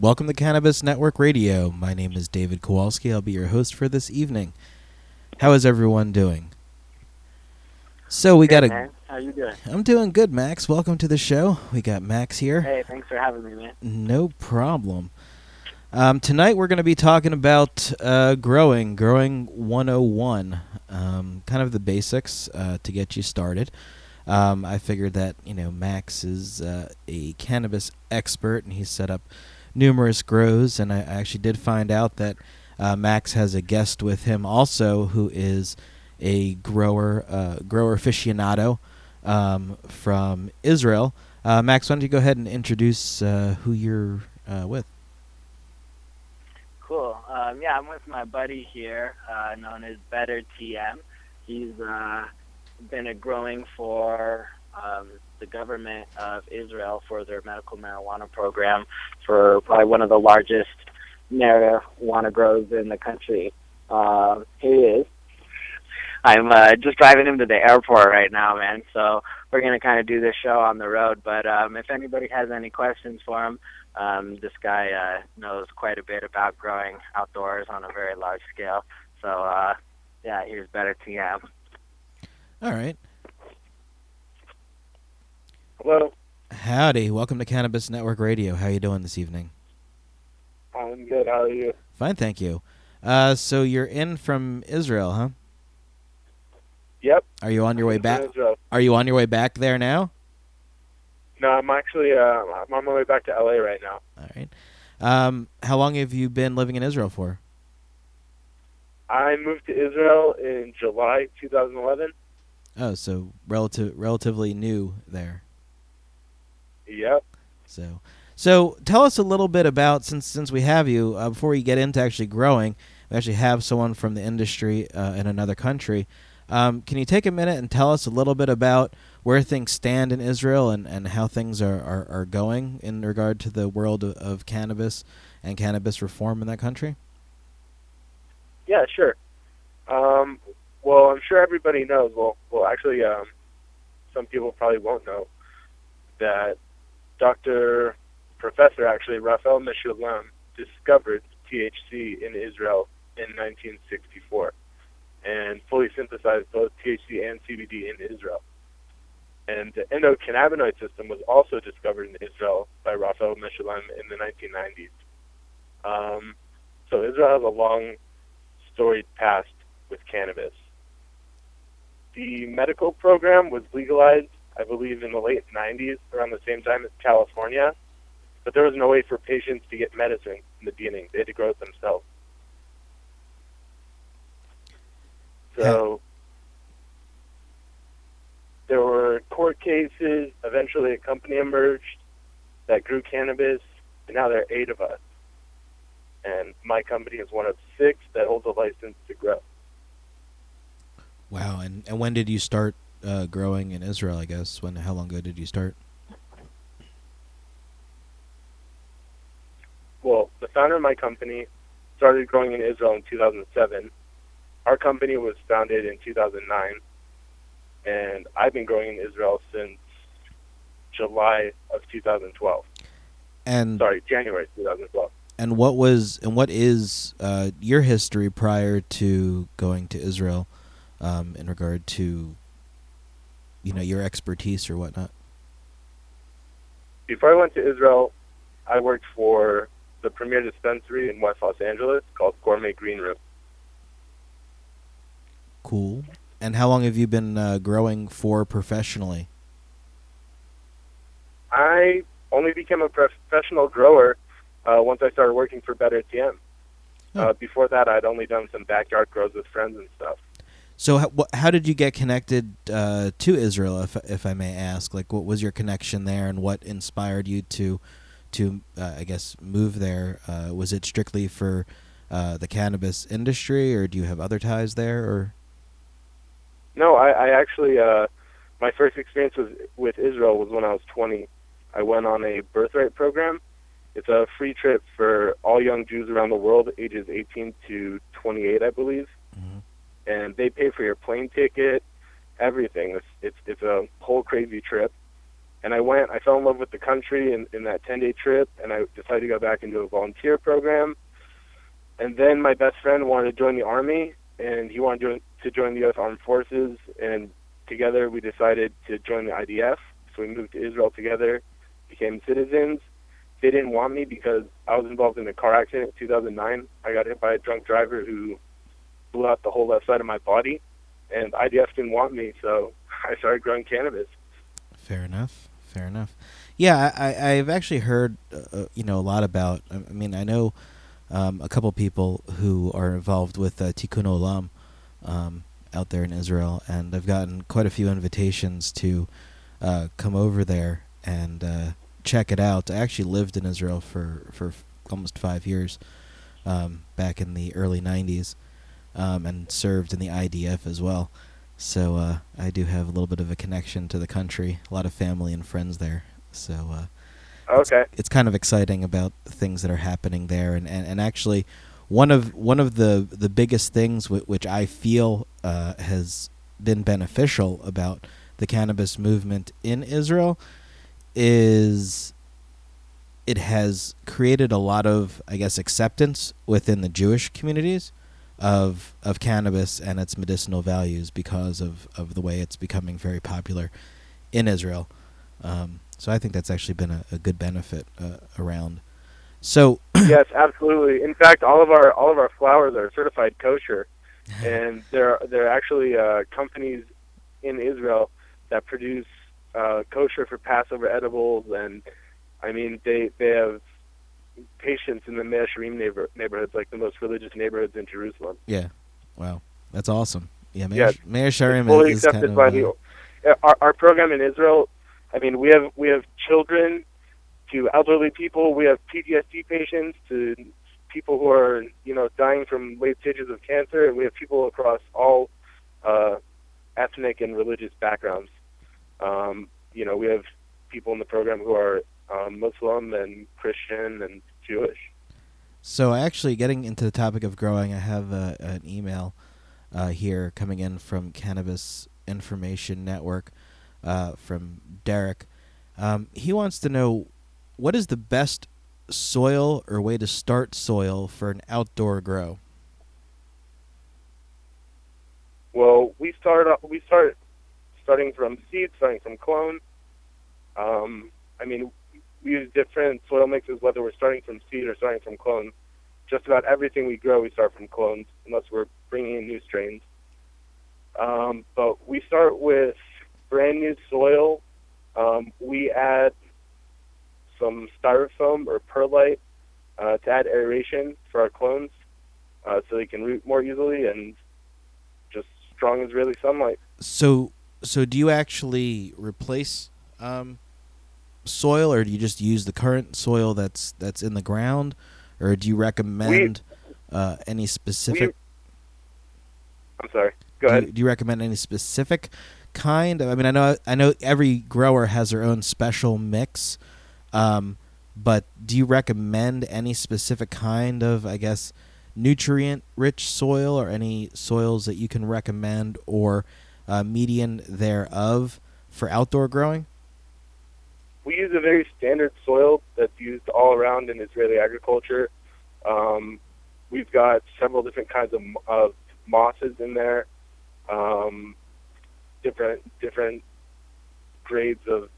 Welcome to Cannabis Network Radio. My name is David Kowalski. I'll be your host for this evening. How is everyone doing? So we got a. man. How you doing? I'm doing good, Max. Welcome to the show. We got Max here. Hey, thanks for having me, man. No problem. Um, tonight we're going to be talking about uh, growing, growing 101, um, kind of the basics uh, to get you started. Um, I figured that you know Max is uh, a cannabis expert, and he's set up numerous grows. And I actually did find out that uh, Max has a guest with him also, who is a grower, uh, grower aficionado um, from Israel. Uh, Max, why don't you go ahead and introduce uh, who you're uh, with? Cool. Um, yeah, I'm with my buddy here, uh, known as Better TM. He's been a growing for um, the government of Israel for their medical marijuana program for probably one of the largest marijuana grows in the country. Uh, here he is. I'm uh, just driving him to the airport right now, man. So we're gonna kind of do this show on the road. But um, if anybody has any questions for him, um, this guy uh, knows quite a bit about growing outdoors on a very large scale. So uh, yeah, here's better to TM. All right. Hello, Howdy. Welcome to Cannabis Network Radio. How you doing this evening? I'm good. How are you? Fine, thank you. Uh, so you're in from Israel, huh? Yep. Are you on your way I'm back? Israel. Are you on your way back there now? No, I'm actually uh, I'm on my way back to LA right now. All right. Um, how long have you been living in Israel for? I moved to Israel in July 2011. Oh, so relative relatively new there. Yep. So, so tell us a little bit about since since we have you uh, before we get into actually growing. We actually have someone from the industry uh, in another country. Um, can you take a minute and tell us a little bit about where things stand in Israel and, and how things are, are, are going in regard to the world of, of cannabis and cannabis reform in that country? Yeah, sure. Um, well, I'm sure everybody knows. Well, well, actually, um, some people probably won't know that Dr. Professor actually Raphael Mechoulam discovered THC in Israel in 1964 and fully synthesized both THC and CBD in Israel. And the endocannabinoid system was also discovered in Israel by Raphael Mechoulam in the 1990s. Um, so Israel has a long, storied past with cannabis. The medical program was legalized, I believe, in the late 90s, around the same time as California. But there was no way for patients to get medicine in the beginning. They had to grow it themselves. So there were court cases. Eventually, a company emerged that grew cannabis, and now there are eight of us. And my company is one of six that holds a license to grow. Wow. And, and when did you start uh, growing in Israel? I guess when how long ago did you start? Well, the founder of my company started growing in Israel in 2007. Our company was founded in 2009, and I've been growing in Israel since July of 2012. And Sorry, January 2012. And what was and what is uh, your history prior to going to Israel, um, in regard to, you know, your expertise or whatnot? Before I went to Israel, I worked for the premier dispensary in West Los Angeles called Gourmet Green Room. Cool. And how long have you been uh, growing for professionally? I only became a professional grower uh, once I started working for Better TM. Oh. Uh, before that, I'd only done some backyard grows with friends and stuff. So, how, how did you get connected uh, to Israel, if if I may ask? Like, what was your connection there, and what inspired you to to uh, I guess move there? Uh, was it strictly for uh, the cannabis industry, or do you have other ties there? Or No, I, I actually, uh, my first experience with Israel was when I was 20. I went on a birthright program. It's a free trip for all young Jews around the world, ages 18 to 28, I believe. And they pay for your plane ticket, everything. It's, it's it's a whole crazy trip. And I went. I fell in love with the country in, in that 10-day trip, and I decided to go back into a volunteer program. And then my best friend wanted to join the army, and he wanted to, to join the U.S. Armed Forces. And together we decided to join the IDF. So we moved to Israel together, became citizens. They didn't want me because I was involved in a car accident in 2009. I got hit by a drunk driver who blew out the whole left side of my body, and IDF didn't want me, so I started growing cannabis. Fair enough. Fair enough. Yeah, I, I've actually heard, uh, uh, you know, a lot about. I mean, I know um, a couple people who are involved with uh, Tikkun Olam um, out there in Israel, and I've gotten quite a few invitations to uh, come over there and uh, check it out. I actually lived in Israel for for almost five years um, back in the early '90s, um, and served in the IDF as well. So uh, I do have a little bit of a connection to the country, a lot of family and friends there. So uh, Okay. it's, it's kind of exciting about the things that are happening there, and, and, and actually, one of one of the the biggest things w- which I feel uh, has been beneficial about the cannabis movement in Israel is it has created a lot of I guess acceptance within the Jewish communities of of cannabis and its medicinal values because of, of the way it's becoming very popular in Israel. Um, so I think that's actually been a, a good benefit uh, around. So yes, absolutely. In fact, all of our all of our flowers are certified kosher, and there there are actually uh, companies in Israel that produce uh, kosher for Passover edibles, and I mean they they have patients in the Mea Shearim neighbor, neighborhoods, like the most religious neighborhoods in Jerusalem. yeah, wow, that's awesome. Yeah, Meir, Yeah, Mea Shearim fully is accepted kind of, by the our our program in Israel. I mean, we have we have children to elderly people. We have PTSD patients to people who are you know dying from late stages of cancer, and we have people across all uh, ethnic and religious backgrounds. Um, you know, we have people in the program who are um, Muslim and Christian and Jewish. So actually, getting into the topic of growing, I have uh, an email uh, here coming in from Cannabis Information Network uh, from Derek. Um, he wants to know what is the best soil or way to start soil for an outdoor grow. Well, we start off- we start starting from seed, starting from clone. Um, I mean, use different soil mixes, whether we're starting from seed or starting from clone. Just about everything we grow, we start from clones, unless we're bringing in new strains. Um, but we start with brand new soil. Um, we add some styrofoam or perlite uh, to add aeration for our clones, uh, so they can root more easily and just strong Israeli sunlight. So, so do you actually replace um, soil, or do you just use the current soil that's that's in the ground, or do you recommend uh, any specific? I'm sorry. Go do, ahead. You, do you recommend any specific kind? I mean, I know I know every grower has their own special mix, um, but do you recommend any specific kind of, I guess, nutrient-rich soil, or any soils that you can recommend, or uh, median thereof for outdoor growing? We use a very standard soil that's used all around in Israeli agriculture. Um, we've got several different kinds of, of mosses in there, um, different different grades of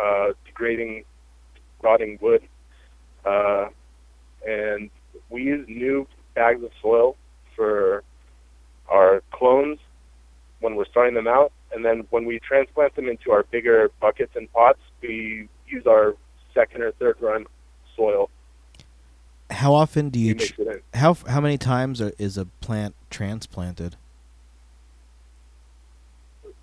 uh, degrading, rotting wood, uh, and we use new bags of soil for our clones when we're starting them out, and then when we transplant them into our bigger buckets and pots, we use our second or third run soil. How often do you? Ch- how how many times are, is a plant transplanted?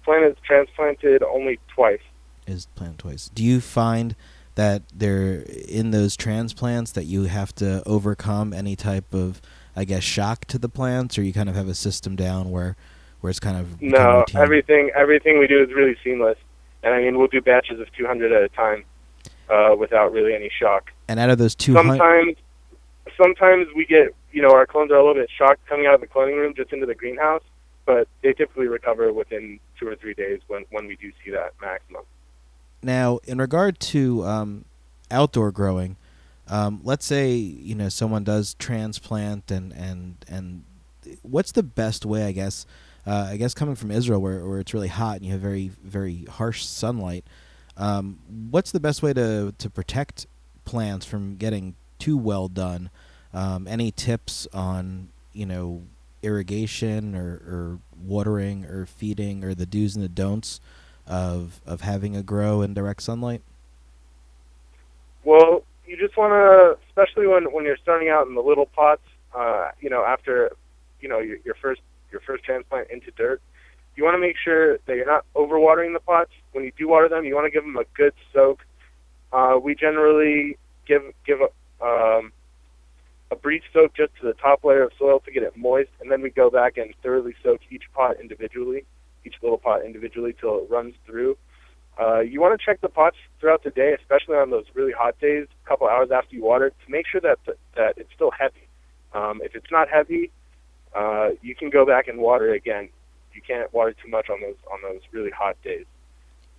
Plant is transplanted only twice. Is planted twice? Do you find that they're in those transplants that you have to overcome any type of, I guess, shock to the plants, or you kind of have a system down where where it's kind of No, everything everything we do is really seamless, and I mean we'll do batches of 200 at a time uh, without really any shock. And out of those two hundred, Sometimes, sometimes we get you know our clones are a little bit shocked coming out of the cloning room just into the greenhouse, but they typically recover within two or three days when when we do see that maximum. Now, in regard to um, outdoor growing, um, let's say you know someone does transplant and and and what's the best way? I guess uh, I guess coming from Israel where where it's really hot and you have very very harsh sunlight. Um, what's the best way to to protect plants from getting too well done? Um, any tips on you know irrigation or, or watering or feeding or the do's and the don'ts of of having a grow in direct sunlight? Well, you just want to, especially when when you're starting out in the little pots, uh, you know, after you know your, your first your first transplant into dirt, you want to make sure that you're not overwatering the pots. When you do water them, you want to give them a good soak. Uh, we generally give give a, um, a brief soak just to the top layer of soil to get it moist, and then we go back and thoroughly soak each pot individually, each little pot individually till it runs through. Uh, you want to check the pots throughout the day, especially on those really hot days, a couple hours after you water, to make sure that that it's still heavy. Um, if it's not heavy, uh, you can go back and water again. You can't water too much on those on those really hot days.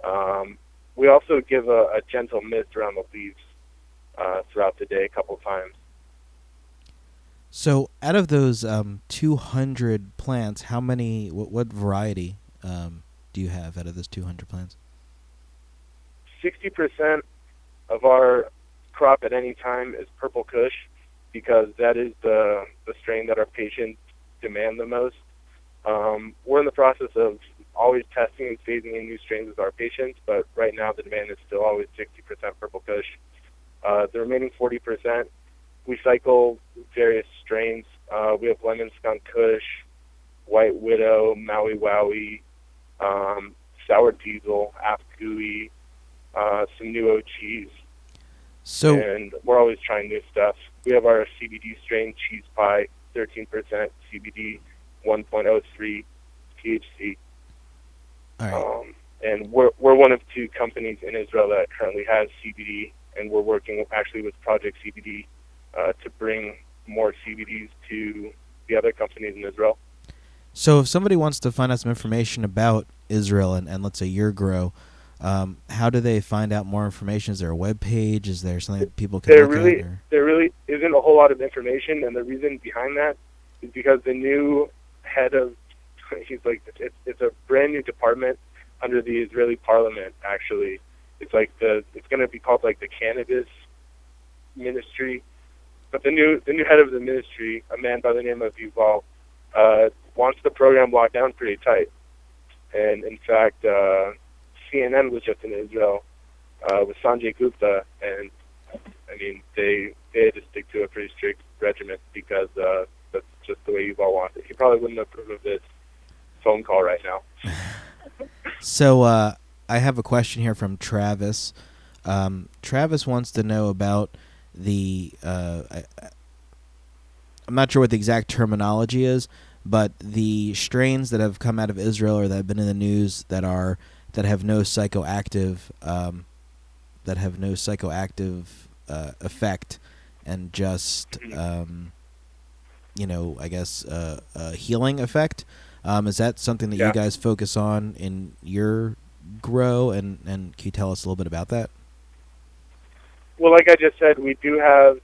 Um, we also give a, a gentle mist around the leaves uh, throughout the day a couple of times. So, out of those um, 200 plants, how many? What, what variety um, do you have out of those 200 plants? 60% of our crop at any time is purple kush because that is the, the strain that our patients demand the most. Um, we're in the process of always testing and phasing in new strains with our patients, but right now the demand is still always 60% purple kush. Uh, the remaining 40%, we cycle various strains. Uh, we have lemon skunk kush, white widow, Maui Wowie, um, sour diesel, Afgui, uh, some new OGs. So and we're always trying new stuff. We have our CBD strain cheese pie, 13% CBD, 1.03 THC. all right. Um, and we're we're one of two companies in Israel that currently has CBD, and we're working actually with Project CBD uh, to bring more CBDs to the other companies in Israel. So, if somebody wants to find out some information about Israel and, and let's say your grow, um, how do they find out more information? Is there a web page? Is there something that people can There look really at? There really isn't a whole lot of information, and the reason behind that is because the new head of he's like it's it's a brand new department under the Israeli parliament. Actually, it's like the it's going to be called like the cannabis ministry. But the new the new head of the ministry, a man by the name of Yuval, uh, wants the program locked down pretty tight. And in fact, uh, CNN was just in Israel uh, with Sanjay Gupta, and I mean they they had to stick to a pretty strict regimen because uh, that's just the way Yuval wants it. He probably wouldn't approve of this phone call right now. So, uh, I have a question here from Travis. Um, Travis wants to know about the. Uh, I- I'm not sure what the exact terminology is, but the strains that have come out of Israel or that have been in the news that are that have no psychoactive um, that have no psychoactive uh, effect and just um, you know I guess uh, a healing effect. Um, is that something that Yeah. you guys focus on in your grow and and can you tell us a little bit about that? Well, like I just said, we do have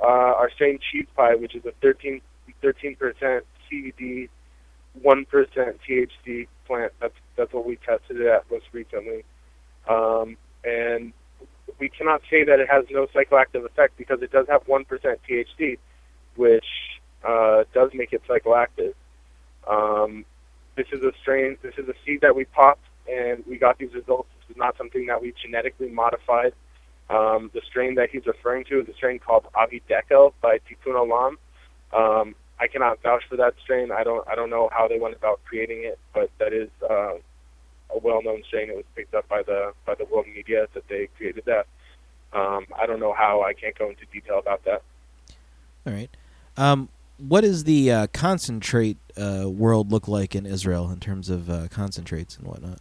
uh, our strain cheese pie, which is a 13 percent CBD, one percent THC plant. That's that's what we tested it at most recently, um, and we cannot say that it has no psychoactive effect because it does have one percent THC, which uh, does make it psychoactive. Um, this is a strain. This is a seed that we popped, and we got these results. This is not something that we genetically modified. Um, the strain that he's referring to is a strain called Avi Dekel by Tikkun Olam. Um, I cannot vouch for that strain. I don't. I don't know how they went about creating it, but that is uh, a well-known saying that was picked up by the by the world media that they created that. Um, I don't know how. I can't go into detail about that. All right. Um, what does the uh, concentrate uh, world look like in Israel in terms of uh, concentrates and whatnot?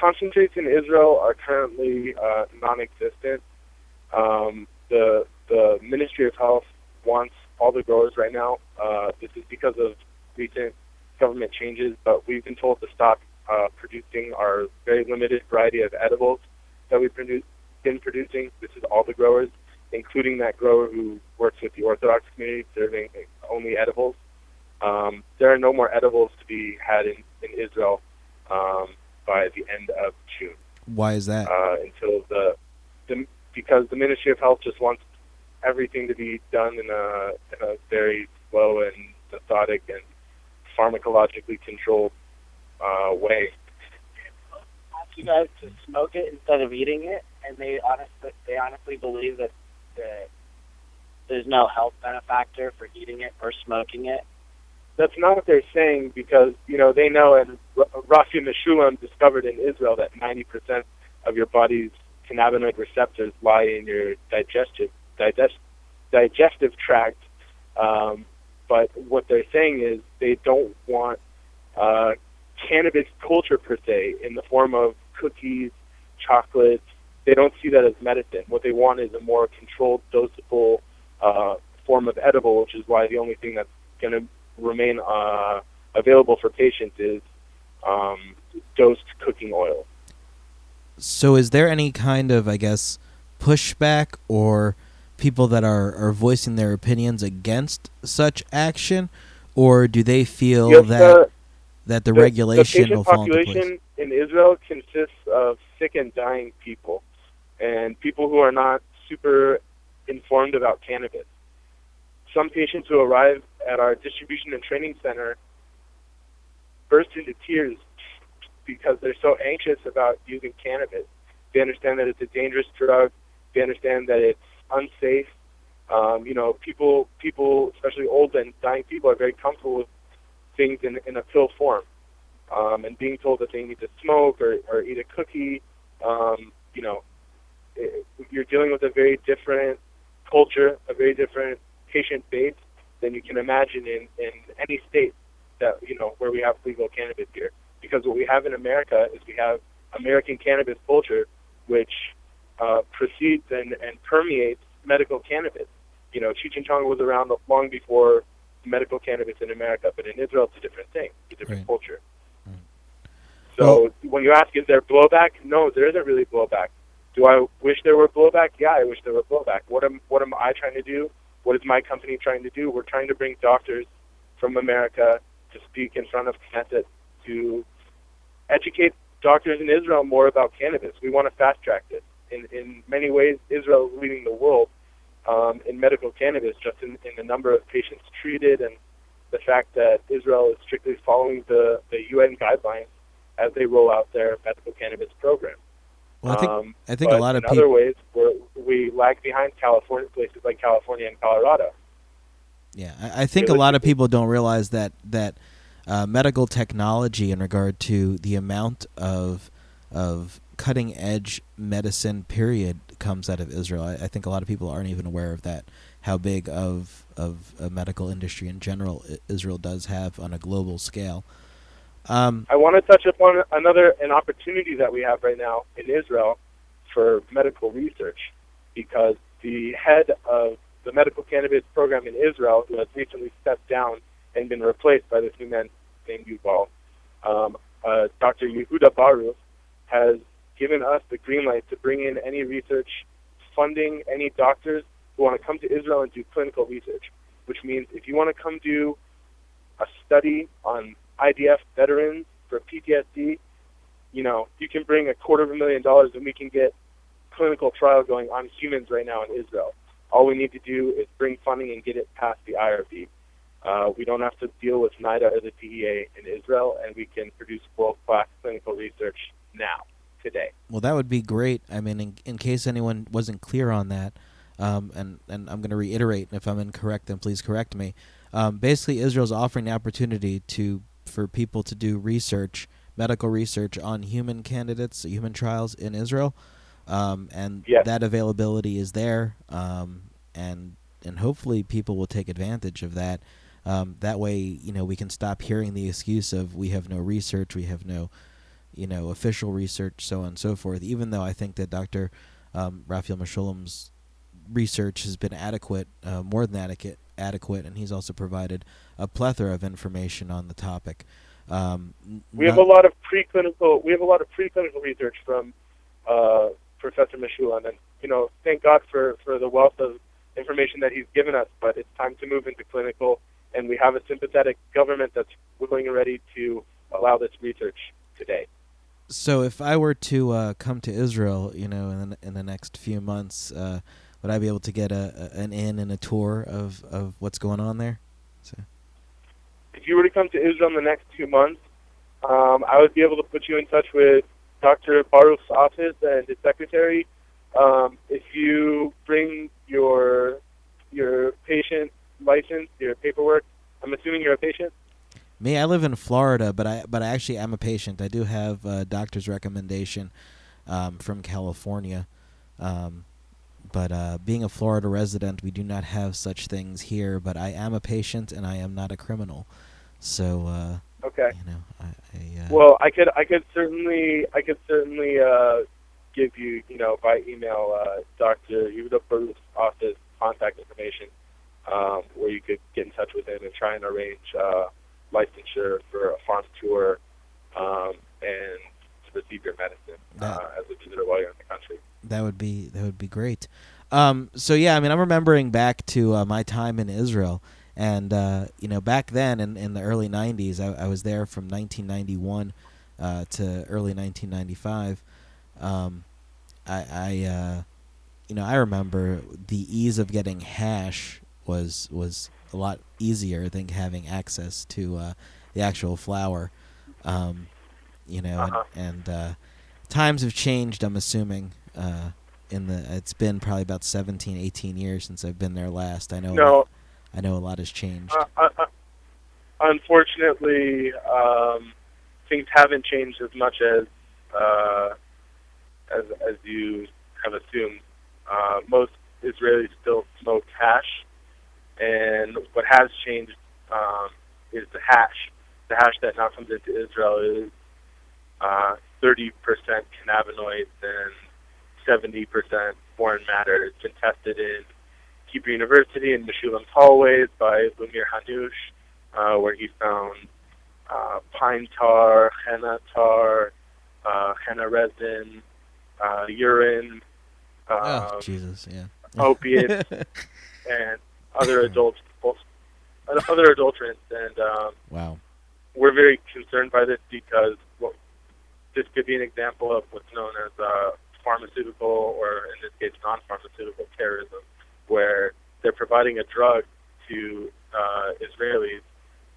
concentrates in Israel are currently uh, non-existent. Um, the the Ministry of Health wants all the growers right now. Uh, this is because of recent government changes, but we've been told to stop uh, producing our very limited variety of edibles that we've produ- been producing. This is all the growers, including that grower who works with the Orthodox community serving only edibles. Um, there are no more edibles to be had in, in Israel um, by the end of June. Why is that? Uh, until the, the because the Ministry of Health just wants everything to be done in a in a very slow and methodic and pharmacologically controlled way. Ask you guys to smoke it instead of eating it, and they honestly they honestly believe that, that there's no health benefactor for eating it or smoking it. That's not what they're saying because you know they know, and Rafi Mechoulam discovered in Israel that 90% of your body's cannabinoid receptors lie in your digestive digest, digestive tract. Um, but what they're saying is they don't want uh, cannabis culture per se in the form of cookies, chocolates. They don't see that as medicine. What they want is a more controlled, dosable uh, form of edible, which is why the only thing that's going to remain uh, available for patients is um, dosed cooking oil. So, is there any kind of, I guess, pushback or people that are, are voicing their opinions against such action, or do they feel Yes, that the- that the, the, regulation the patient will fall into place? population in Israel consists of sick and dying people, and people who are not super informed about cannabis. Some patients who arrive at our distribution and training center burst into tears because they're so anxious about using cannabis. They understand that it's a dangerous drug. They understand that it's unsafe. Um, you know, people, people, especially old and dying people, are very comfortable with things in, in a pill form. Um, and being told that they need to smoke or, or eat a cookie, um, you know, it, you're dealing with a very different culture, a very different patient base than you can imagine in, in any state that, you know, where we have legal cannabis here. Because what we have in America is we have American cannabis culture, which uh, precedes and, and permeates medical cannabis. You know, Cheech and Chong was around long before medical cannabis in America, but in Israel it's a different thing, it's a different Right. culture. Right. So when you ask, is there blowback? No, there isn't really blowback. Do I wish there were blowback? Yeah, I wish there were blowback. What am what am I trying to do? What is my company trying to do? We're trying to bring doctors from America to speak in front of Knesset to educate doctors in Israel more about cannabis. We want to fast track this. In in many ways, Israel is leading the world um, in medical cannabis, just in, in the number of patients treated and the fact that Israel is strictly following the, the UN guidelines as they roll out their medical cannabis program. Well, I think um, I think a lot of in people. other ways, we're, we lag behind California, places like California and Colorado. Yeah, I, I think a lot of people don't realize that that uh, medical technology in regard to the amount of of cutting edge medicine period comes out of Israel. I, I think a lot of people aren't even aware of that. How big of of a medical industry in general Israel does have on a global scale. Um, I want to touch upon another an opportunity that we have right now in Israel for medical research, because the head of the medical cannabis program in Israel, who has recently stepped down and been replaced by this new man named Yuval, um, uh, Dr. Yehuda Baruch, has given us the green light to bring in any research funding, any doctors who want to come to Israel and do clinical research, which means if you want to come do a study on IDF veterans for PTSD, you know, you can bring a quarter of a million dollars and we can get clinical trial going on humans right now in Israel. All we need to do is bring funding and get it past the IRB. Uh, we don't have to deal with NIDA or the DEA in Israel, and we can produce world-class clinical research now, today. Well, that would be great. I mean, in, in case anyone wasn't clear on that, um, and and I'm going to reiterate, and if I'm incorrect, then please correct me. Um, basically, Israel's offering the opportunity to for people to do research, medical research on human candidates, human trials in Israel, um, and Yes. that availability is there, um, and and hopefully people will take advantage of that. Um, that way, you know, we can stop hearing the excuse of we have no research, we have no you know, official research, so on and so forth. Even though I think that Dr. Um, Raphael Mechoulam's research has been adequate, uh, more than adequate, adequate, and he's also provided a plethora of information on the topic. Um, we have a lot of preclinical. We have a lot of preclinical research from uh, Professor Meshulam, and you know, thank God for for the wealth of information that he's given us. But it's time to move into clinical, and we have a sympathetic government that's willing and ready to allow this research today. So, if I were to uh, come to Israel, you know, in the, in the next few months, uh, would I be able to get a, a, an in and a tour of, of what's going on there? So. If you were to come to Israel in the next two months, um, I would be able to put you in touch with Dr. Baruch's office and his secretary. Um, if you bring your your patient license, your paperwork, I'm assuming you're a patient. Me, I live in Florida, but I but I actually am a patient. I do have a doctor's recommendation um, from California. Um, but uh, being a Florida resident, we do not have such things here. But I am a patient, and I am not a criminal. So uh, okay, you know, I, I, uh, well, I could I could certainly I could certainly uh, give you you know by email uh, Dr. Yehuda Baruch's office contact information um, where you could get in touch with him and try and arrange. Licensure for a farm tour um, and to receive your medicine uh, as a visitor while you're in the country. That would be that would be great. Um, so yeah, I mean, I'm remembering back to uh, my time in Israel, and uh, you know, back then in, in the early '90s, I, I was there from 1991 uh, to early 1995. Um, I, I uh, you know, I remember the ease of getting hash was was a lot easier than having access to uh, the actual flower. Um, you know, uh-huh. and, and uh, times have changed. I'm assuming uh, in the it's been probably about 17, 18 years since I've been there last. I know. No. Lot, I know a lot has changed. Uh, unfortunately, um, things haven't changed as much as uh, as as you have assumed. Uh, most Israelis still smoke hash and what has changed um, is the hash. The hash that now comes into Israel is uh, 30% cannabinoids and 70% foreign matter. It's been tested in Hebrew University in Mechoulam's hallways by Lumir Hanuš, uh, where he found uh, pine tar, henna tar, uh, henna resin, uh, urine, oh, Jesus, yeah. opiates, and other adults, other adulterants, and um, wow, we're very concerned by this because well, this could be an example of what's known as uh, pharmaceutical, or in this case, non-pharmaceutical terrorism, where they're providing a drug to uh, Israelis,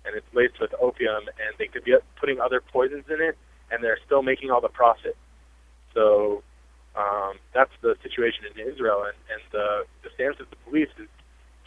and it's laced with opium, and they could be putting other poisons in it, and they're still making all the profit. So um, that's the situation in Israel, and, and the, the stance of the police is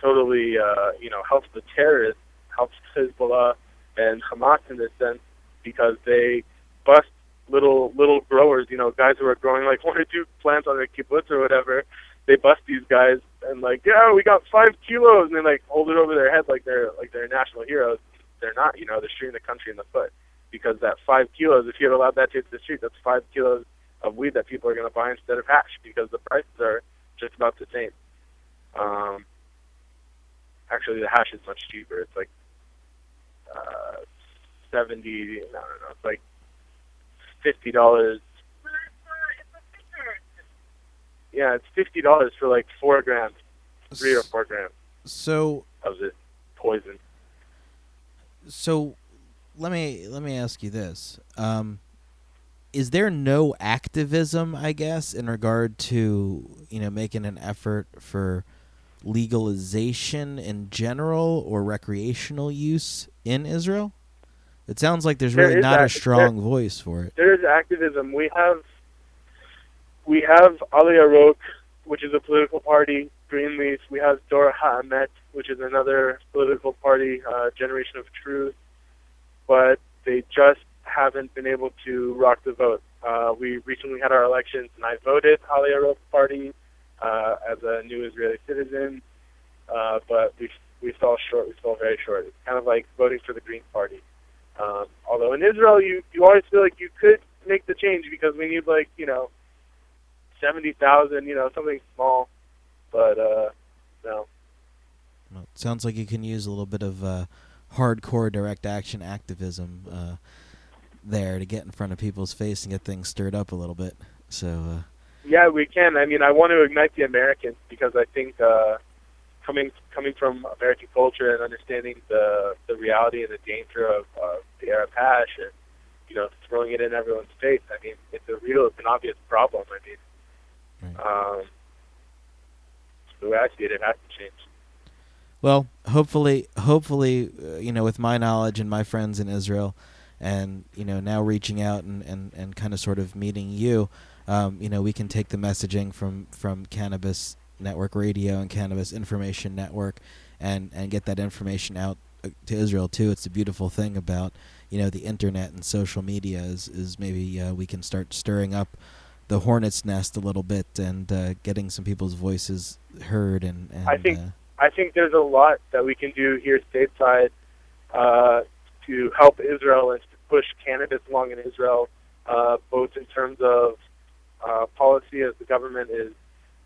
totally, uh, you know, helps the terrorists, helps Hezbollah and Hamas in this sense because they bust little little growers, you know, guys who are growing like one or two plants on their kibbutz or whatever. They bust these guys and like, yeah, we got five kilos, and they like hold it over their head like they're like they're national heroes. They're not, you know, they're shooting the country in the foot because that five kilos, if you had allowed that to hit the street, that's five kilos of weed that people are going to buy instead of hash because the prices are just about the same. Um, actually the hash is much cheaper. It's like uh, seventy. No, no, no. It's like fifty dollars. Yeah, it's fifty dollars for like four grams, three or four grams. So of this poison. So, let me let me ask you this: um, Is there no activism, I guess, in regard to you know making an effort for legalization in general or recreational use in Israel? It sounds like there's really not a strong there, voice for it. There is activism. We have we have Ale Yarok, which is a political party, Greenleaf. We have Dor Ha'amet, which is another political party, uh, Generation of Truth. But they just haven't been able to rock the vote. Uh, we recently had our elections, and I voted Ale Yarok party uh, as a new Israeli citizen, uh, but we we fell short. We fell very short. It's kind of like voting for the Green Party. Um, although in Israel, you you always feel like you could make the change because we need like you know seventy thousand, you know something small, but uh, no. Well, it sounds like you can use a little bit of uh, hardcore direct action activism uh, there to get in front of people's face and get things stirred up a little bit. So. Uh, yeah, we can. I mean, I want to ignite the Americans because I think uh, coming coming from American culture and understanding the the reality and the danger of uh, the Arab hash and you know throwing it in everyone's face. I mean, it's a real, it's an obvious problem. I mean, right. um, the way I see it, it has to change. Well, hopefully, hopefully, uh, you know, with my knowledge and my friends in Israel, and you know, now reaching out and and, and kind of sort of meeting you um, you know, we can take the messaging from from Cannabis Network Radio and Cannabis Information Network, and and get that information out uh, to Israel too. It's a beautiful thing about you know the internet and social media is is maybe uh, we can start stirring up the hornet's nest a little bit and uh, getting some people's voices heard. And, and I think uh, I think there's a lot that we can do here stateside uh, to help Israel and to push cannabis along in Israel, uh, both in terms of uh, policy as the government is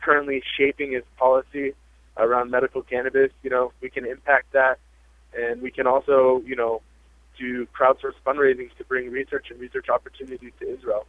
currently shaping its policy around medical cannabis. You know, we can impact that, and we can also, you know, do crowdsource fundraising to bring research and research opportunities to Israel.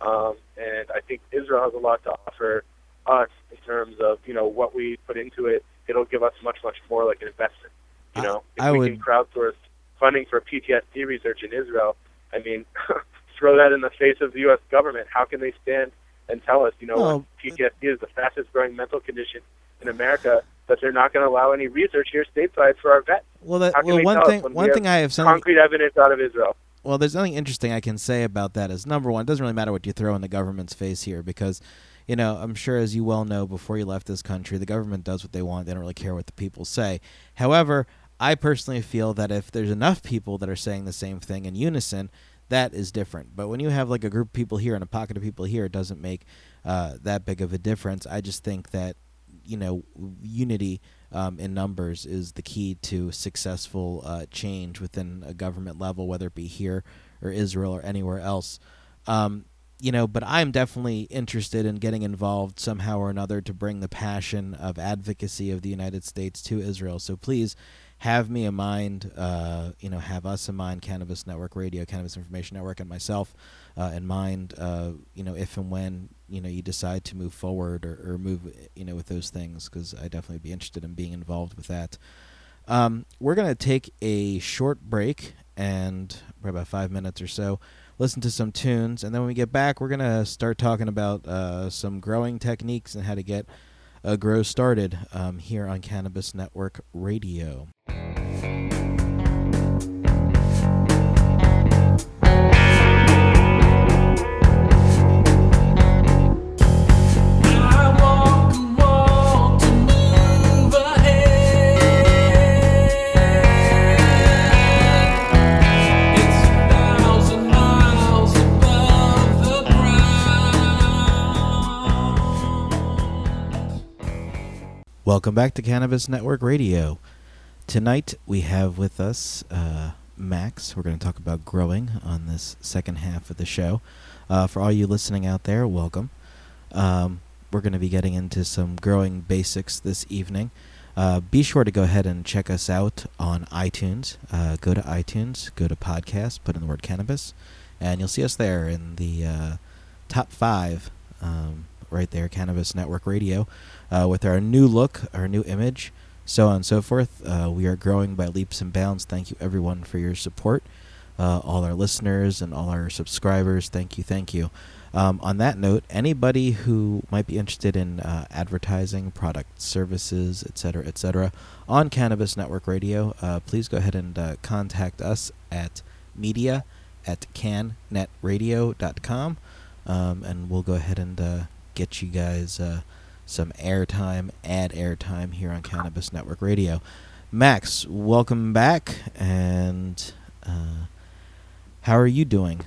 Um, and I think Israel has a lot to offer us in terms of, you know, what we put into it. It'll give us much, much more like an investment. You know, if I we would... can crowdsource funding for PTSD research in Israel, I mean, throw that in the face of the U.S. government. How can they stand and tell us, you know, well, PTSD is the fastest growing mental condition in America, that they're not going to allow any research here stateside for our vets? Well, that, well one thing, one thing I have something, concrete evidence out of Israel. Well, there's nothing interesting I can say about that. Is number one, it doesn't really matter what you throw in the government's face here because you know, I'm sure as you well know before you left this country, the government does what they want. They don't really care what the people say. However, I personally feel that if there's enough people that are saying the same thing in unison, that is different. But when you have like a group of people here and a pocket of people here, it doesn't make uh, that big of a difference. I just think that you know unity um, in numbers is the key to successful uh, change within a government level, whether it be here or Israel or anywhere else. Um, you know, but I'm definitely interested in getting involved somehow or another to bring the passion of advocacy of the United States to Israel. So please have me in mind, uh, you know, have us in mind, Cannabis Network Radio, Cannabis Information Network, and myself uh, in mind, uh, you know, if and when, you know, you decide to move forward or, or move, you know, with those things, because I definitely be interested in being involved with that. Um, we're going to take a short break and probably about five minutes or so, listen to some tunes, and then when we get back, we're going to start talking about uh, some growing techniques and how to get a grow started um, here on Cannabis Network Radio. Welcome back to Cannabis Network Radio. Tonight we have with us uh, Max. We're going to talk about growing on this second half of the show. Uh, for all you listening out there, welcome. Um, we're going to be getting into some growing basics this evening. Uh, be sure to go ahead and check us out on iTunes. Uh, go to iTunes, go to podcast, put in the word cannabis, and you'll see us there in the uh, top five um, right there, Cannabis Network Radio uh, with our new look, our new image, so on and so forth. Uh, we are growing by leaps and bounds. Thank you, everyone, for your support. Uh, all our listeners and all our subscribers, thank you, thank you. Um, on that note, anybody who might be interested in uh, advertising, product, services, etc., etc., on Cannabis Network Radio, uh, please go ahead and uh, contact us at media at cannetradio.com, um, and we'll go ahead and uh, get you guys uh, some airtime, ad airtime here on Cannabis Network Radio. Max, welcome back, and uh, how are you doing?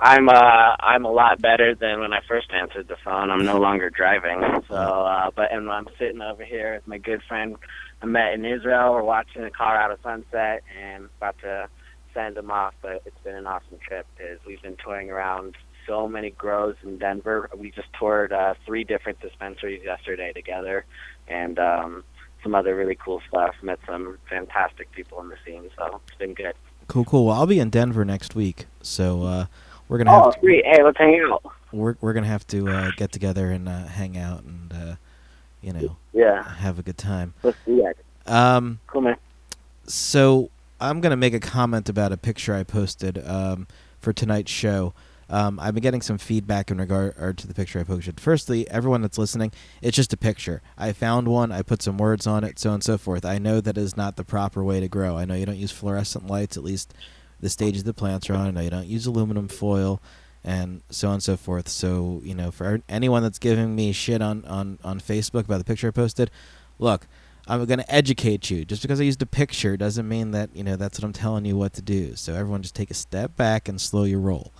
I'm uh I'm a lot better than when I first answered the phone. I'm no longer driving, so uh, but and I'm sitting over here with my good friend I met in Israel. We're watching the Colorado sunset and about to send him off. But it's been an awesome trip because we've been touring around so many grows in Denver. We just toured uh, three different dispensaries yesterday together, and um, some other really cool stuff. Met some fantastic people in the scene, so it's been good. Cool, cool. Well, I'll be in Denver next week, so uh, we're gonna Oh, have to, sweet! Hey, let's hang out. we're we're gonna have to uh, get together and uh, hang out and uh, you know Yeah, have a good time. let's do that. Um, Cool, man. so I'm gonna make a comment about a picture I posted um, for tonight's show. Um, I've been getting some feedback in regard to the picture I posted. Firstly, everyone that's listening, it's just a picture. I found one, I put some words on it, so on and so forth. I know that is not the proper way to grow. I know you don't use fluorescent lights, at least the stages the plants are on. I know you don't use aluminum foil, and so on and so forth. So you know, for anyone that's giving me shit on on on Facebook about the picture I posted, look, I'm going to educate you. Just because I used a picture doesn't mean that you know that's what I'm telling you what to do. So everyone, just take a step back and slow your roll.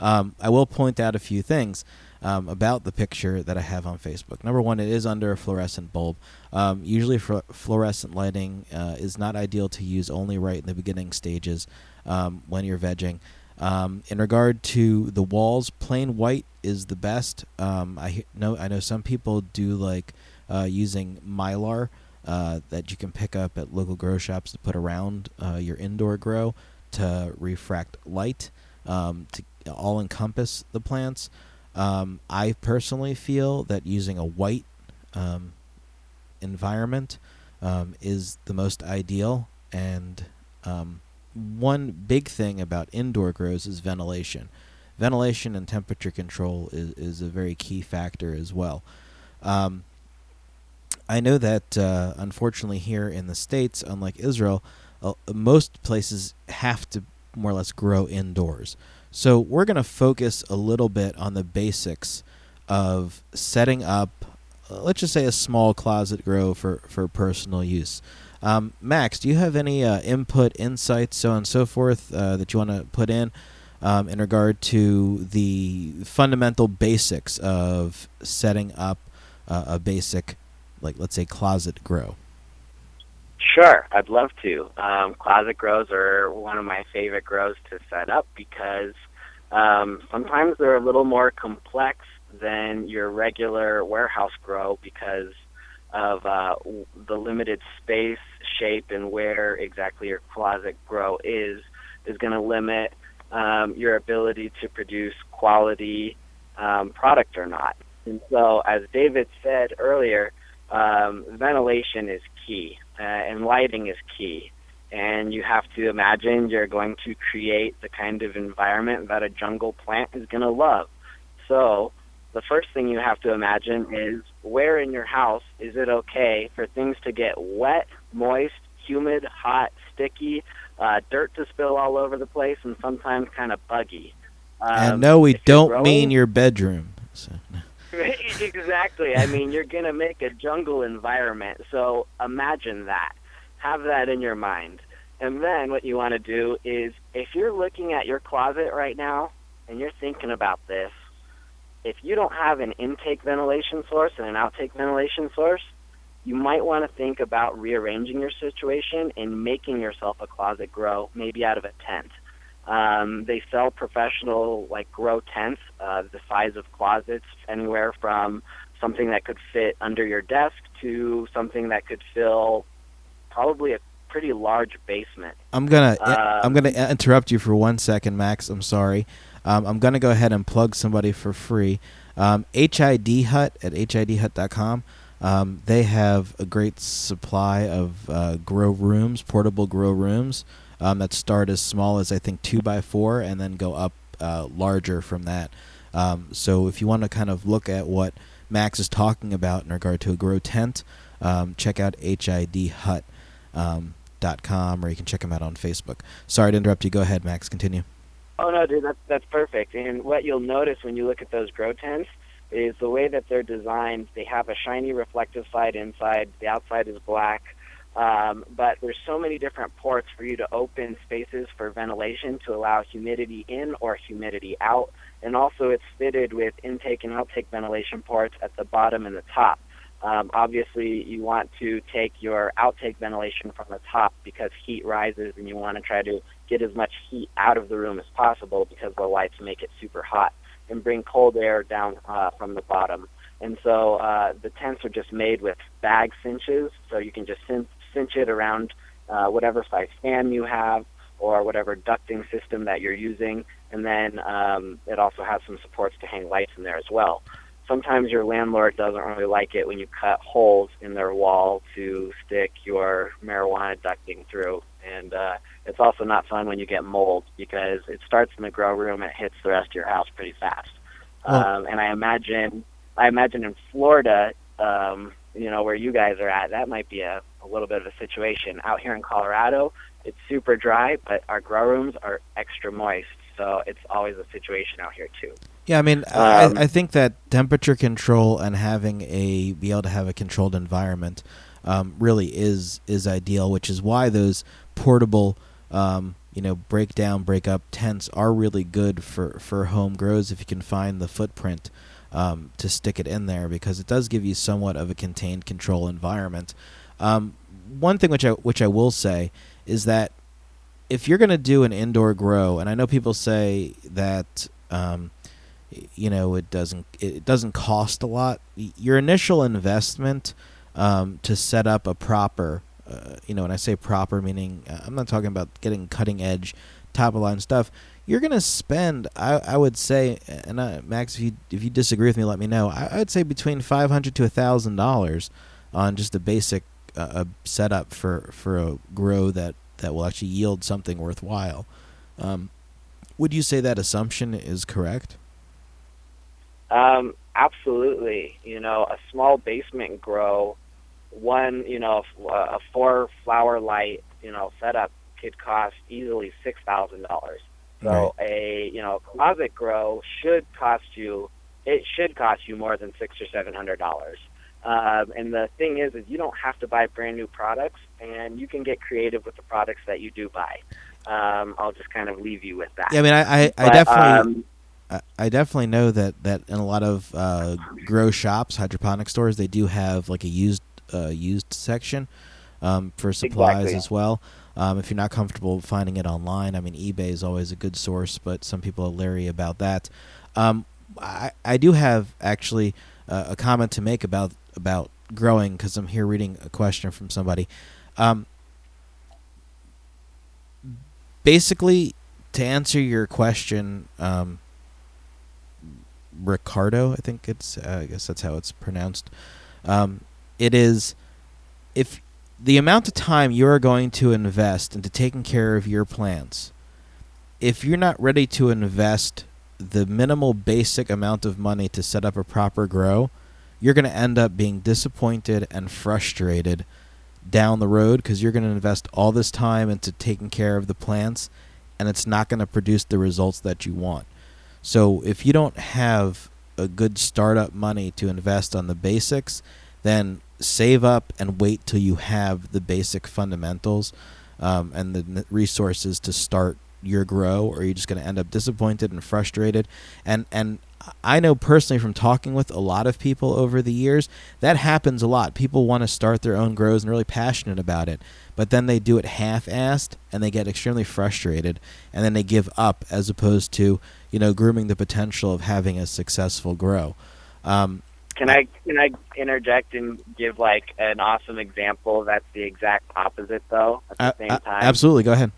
Um, I will point out a few things um, about the picture that I have on Facebook. Number one, it is under a fluorescent bulb. Um, usually, flu- fluorescent lighting uh, is not ideal to use only right in the beginning stages um, when you're vegging. Um, in regard to the walls, plain white is the best. Um, I know I know some people do like uh, using mylar uh, that you can pick up at local grow shops to put around uh, your indoor grow to refract light um, to all encompass the plants. Um, I personally feel that using a white um, environment um, is the most ideal. And um, one big thing about indoor grows is ventilation. Ventilation and temperature control is, is a very key factor as well. Um, I know that uh, unfortunately here in the states, unlike Israel, uh, most places have to more or less grow indoors. So we're going to focus a little bit on the basics of setting up, uh, let's just say, a small closet grow for for personal use. Um, Max, do you have any uh, input, insights, so on and so forth uh, that you want to put in um, in regard to the fundamental basics of setting up uh, a basic, like let's say, closet grow? Sure, I'd love to. Um, closet grows are one of my favorite grows to set up because um, sometimes they're a little more complex than your regular warehouse grow because of uh, the limited space, shape, and where exactly your closet grow is is going to limit um, your ability to produce quality um, product or not. And so, as David said earlier, um, ventilation is key uh, and lighting is key. And you have to imagine you're going to create the kind of environment that a jungle plant is going to love. So, the first thing you have to imagine is where in your house is it okay for things to get wet, moist, humid, hot, sticky, uh, dirt to spill all over the place, and sometimes kind of buggy. Um, and no, we don't growing- mean your bedroom. So, exactly. I mean, you're going to make a jungle environment. So imagine that. Have that in your mind. And then what you want to do is if you're looking at your closet right now and you're thinking about this, if you don't have an intake ventilation source and an outtake ventilation source, you might want to think about rearranging your situation and making yourself a closet grow, maybe out of a tent. Um, they sell professional like grow tents, uh, the size of closets, anywhere from something that could fit under your desk to something that could fill probably a pretty large basement. I'm gonna Um, I'm gonna interrupt you for one second, Max. I'm sorry. Um, I'm gonna go ahead and plug somebody for free. Um, HID Hut at hidhut.com. Um, they have a great supply of uh, grow rooms, portable grow rooms um, that start as small as I think two by four, and then go up uh, larger from that. Um, so if you want to kind of look at what Max is talking about in regard to a grow tent, um, check out hidhut.com, Um, or you can check them out on Facebook. Sorry to interrupt you. Go ahead, Max. Continue. Oh no, dude, that's that's perfect. And what you'll notice when you look at those grow tents is the way that they're designed. They have a shiny reflective side inside. The outside is black. Um, but there's so many different ports for you to open spaces for ventilation to allow humidity in or humidity out. And also, it's fitted with intake and outtake ventilation ports at the bottom and the top. Um, obviously, you want to take your outtake ventilation from the top because heat rises, and you want to try to get as much heat out of the room as possible because the lights make it super hot, and bring cold air down uh, from the bottom. And so uh, the tents are just made with bag cinches, so you can just cinch, cinch it around uh, whatever size fan you have or whatever ducting system that you're using. And then um, it also has some supports to hang lights in there as well. Sometimes your landlord doesn't really like it when you cut holes in their wall to stick your marijuana ducting through. And uh, it's also not fun when you get mold because it starts in the grow room and it hits the rest of your house pretty fast. Um, and I imagine, I imagine in Florida, um, you know, where you guys are at, that might be a, a little bit of a situation. Out here in Colorado, it's super dry, but our grow rooms are extra moist, so it's always a situation out here too. Yeah, I mean, um, I, I, think that temperature control and having a be able to have a controlled environment um, really is is ideal, which is why those portable, um, you know, break down, break up tents are really good for for home grows if you can find the footprint um, to stick it in there because it does give you somewhat of a contained control environment. Um, one thing which I which I will say is that if you're going to do an indoor grow, and I know people say that um, you know it doesn't it doesn't cost a lot. Your initial investment um, to set up a proper, uh, you know, when I say proper, meaning uh, I'm not talking about getting cutting edge, top of line stuff. You're to spend, I, I would say, and I, Max, if you if you disagree with me, let me know. I, would say between five hundred to thousand dollars on just a basic uh, setup for for a grow that that will actually yield something worthwhile. Um, would you say that assumption is correct? Um, absolutely. You know, a small basement grow, one, you know, a four flower light, you know, setup could cost easily six thousand dollars. So right. a you know closet grow should cost you it should cost you more than six or seven hundred dollars. Um, and the thing is, is you don't have to buy brand new products, and you can get creative with the products that you do buy. Um, I'll just kind of leave you with that. Yeah, I mean, I, I, but, I definitely. Um, I definitely know that, that in a lot of uh, grow shops, hydroponic stores, they do have like a used uh, used section um, for supplies exactly. as well. Um, if you're not comfortable finding it online, I mean, eBay is always a good source, but some people are leery about that. Um, I, I do have actually uh, a comment to make about about growing because I'm here reading a question from somebody. Um, basically, to answer your question, um, Ricardo, I think it's, uh, I guess that's how it's pronounced. Um, it is if the amount of time you are going to invest into taking care of your plants, if you're not ready to invest the minimal basic amount of money to set up a proper grow, you're going to end up being disappointed and frustrated down the road because you're going to invest all this time into taking care of the plants and it's not going to produce the results that you want. So if you don't have a good startup money to invest on the basics, then save up and wait till you have the basic fundamentals um, and the resources to start your grow or you're just going to end up disappointed and frustrated and and I know personally from talking with a lot of people over the years, that happens a lot. People want to start their own grows and really passionate about it, but then they do it half-assed and they get extremely frustrated and then they give up as opposed to, you know, grooming the potential of having a successful grow. Um, can I can I interject and give like an awesome example that's the exact opposite though at the uh, same time? Absolutely, go ahead.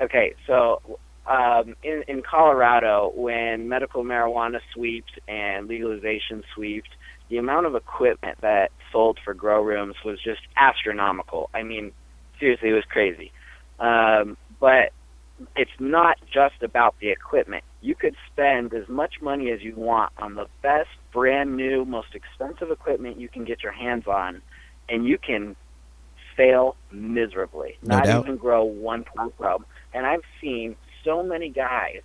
Okay, so um, in, in Colorado, when medical marijuana swept and legalization swept, the amount of equipment that sold for grow rooms was just astronomical. I mean, seriously, it was crazy. Um, but it's not just about the equipment. You could spend as much money as you want on the best, brand new, most expensive equipment you can get your hands on, and you can fail miserably. No not doubt. even grow one plant probe. And I've seen so many guys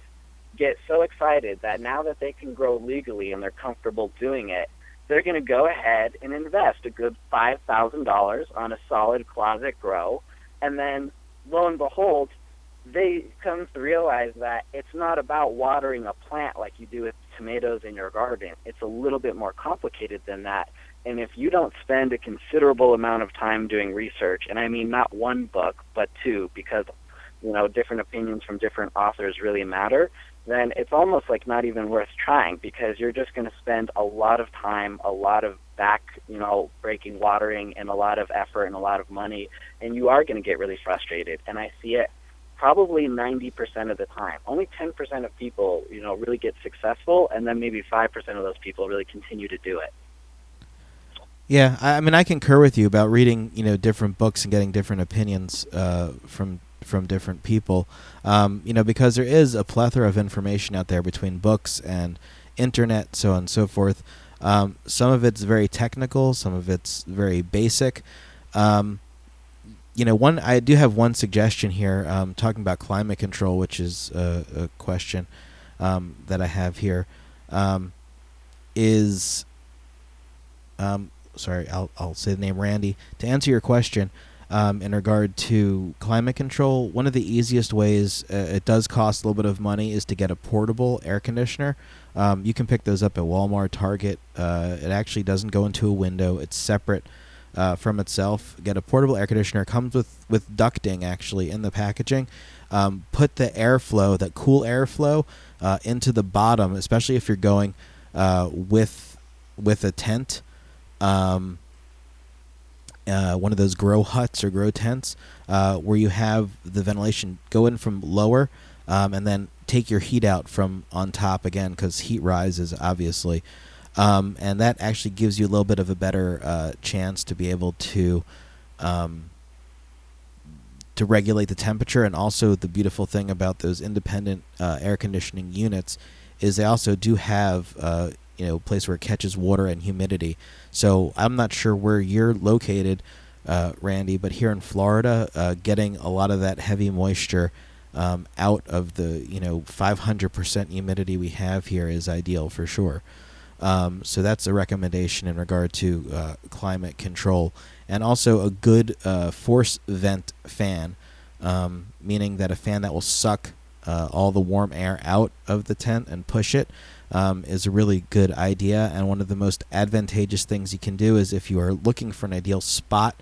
get so excited that now that they can grow legally and they're comfortable doing it, they're going to go ahead and invest a good $5,000 on a solid closet grow. And then, lo and behold, they come to realize that it's not about watering a plant like you do with tomatoes in your garden. It's a little bit more complicated than that. And if you don't spend a considerable amount of time doing research, and I mean not one book, but two, because you know different opinions from different authors really matter then it's almost like not even worth trying because you're just going to spend a lot of time, a lot of back, you know, breaking watering and a lot of effort and a lot of money and you are going to get really frustrated and I see it probably 90% of the time. Only 10% of people, you know, really get successful and then maybe 5% of those people really continue to do it. Yeah, I, I mean, I concur with you about reading, you know, different books and getting different opinions uh, from from different people. Um, you know, because there is a plethora of information out there between books and internet, so on and so forth. Um, some of it's very technical, some of it's very basic. Um, you know, one I do have one suggestion here, um, talking about climate control, which is a, a question um, that I have here. Um, is um, sorry, I'll I'll say the name Randy to answer your question um, in regard to climate control. One of the easiest ways uh, it does cost a little bit of money is to get a portable air conditioner. Um, you can pick those up at Walmart, Target. Uh, it actually doesn't go into a window; it's separate. Uh, from itself, get a portable air conditioner. It comes with with ducting actually in the packaging. Um, put the airflow, that cool airflow, uh, into the bottom, especially if you're going uh, with with a tent um, uh, one of those grow huts or grow tents uh, where you have the ventilation go in from lower um, and then take your heat out from on top again because heat rises obviously um, and that actually gives you a little bit of a better uh, chance to be able to um, to regulate the temperature and also the beautiful thing about those independent uh, air conditioning units is they also do have uh, you know place where it catches water and humidity. So I'm not sure where you're located, uh, Randy, but here in Florida, uh, getting a lot of that heavy moisture um, out of the you know 500% humidity we have here is ideal for sure. Um, so that's a recommendation in regard to uh, climate control, and also a good uh, force vent fan, um, meaning that a fan that will suck uh, all the warm air out of the tent and push it um, is a really good idea. And one of the most advantageous things you can do is if you are looking for an ideal spot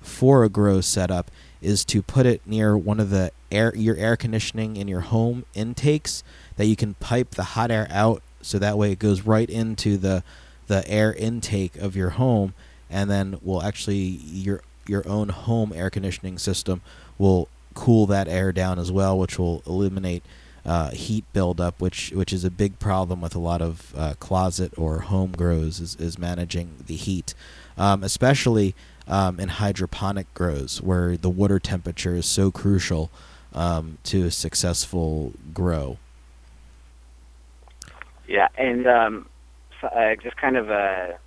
for a grow setup, is to put it near one of the air your air conditioning in your home intakes that you can pipe the hot air out so that way it goes right into the the air intake of your home and then will actually your your own home air conditioning system will cool that air down as well which will eliminate uh, heat buildup, which which is a big problem with a lot of uh, closet or home grows, is, is managing the heat, um, especially um, in hydroponic grows where the water temperature is so crucial um, to a successful grow. Yeah, and um, so, uh, just kind of a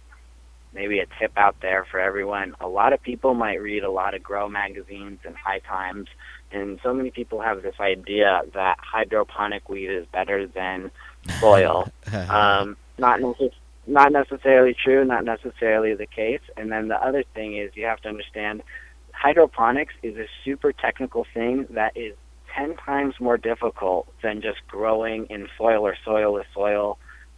maybe a tip out there for everyone. A lot of people might read a lot of grow magazines and High Times and so many people have this idea that hydroponic weed is better than soil. um, not necess- not necessarily true, not necessarily the case. And then the other thing is you have to understand hydroponics is a super technical thing that is 10 times more difficult than just growing in soil or soilless soil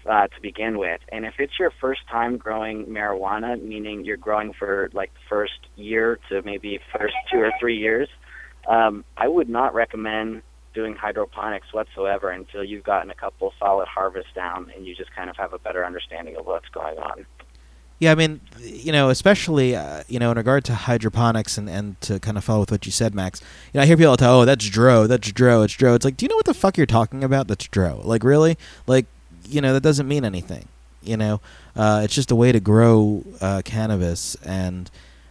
uh, to begin with. And if it's your first time growing marijuana, meaning you're growing for like the first year to maybe first two or three years, um, I would not recommend doing hydroponics whatsoever until you've gotten a couple solid harvests down and you just kind of have a better understanding of what's going on. Yeah, I mean, you know, especially uh, you know, in regard to hydroponics and, and to kind of follow with what you said, Max. You know, I hear people tell, "Oh, that's dro, that's dro, it's dro." It's like, do you know what the fuck you're talking about? That's dro. Like, really? Like, you know, that doesn't mean anything. You know, uh, it's just a way to grow uh, cannabis, and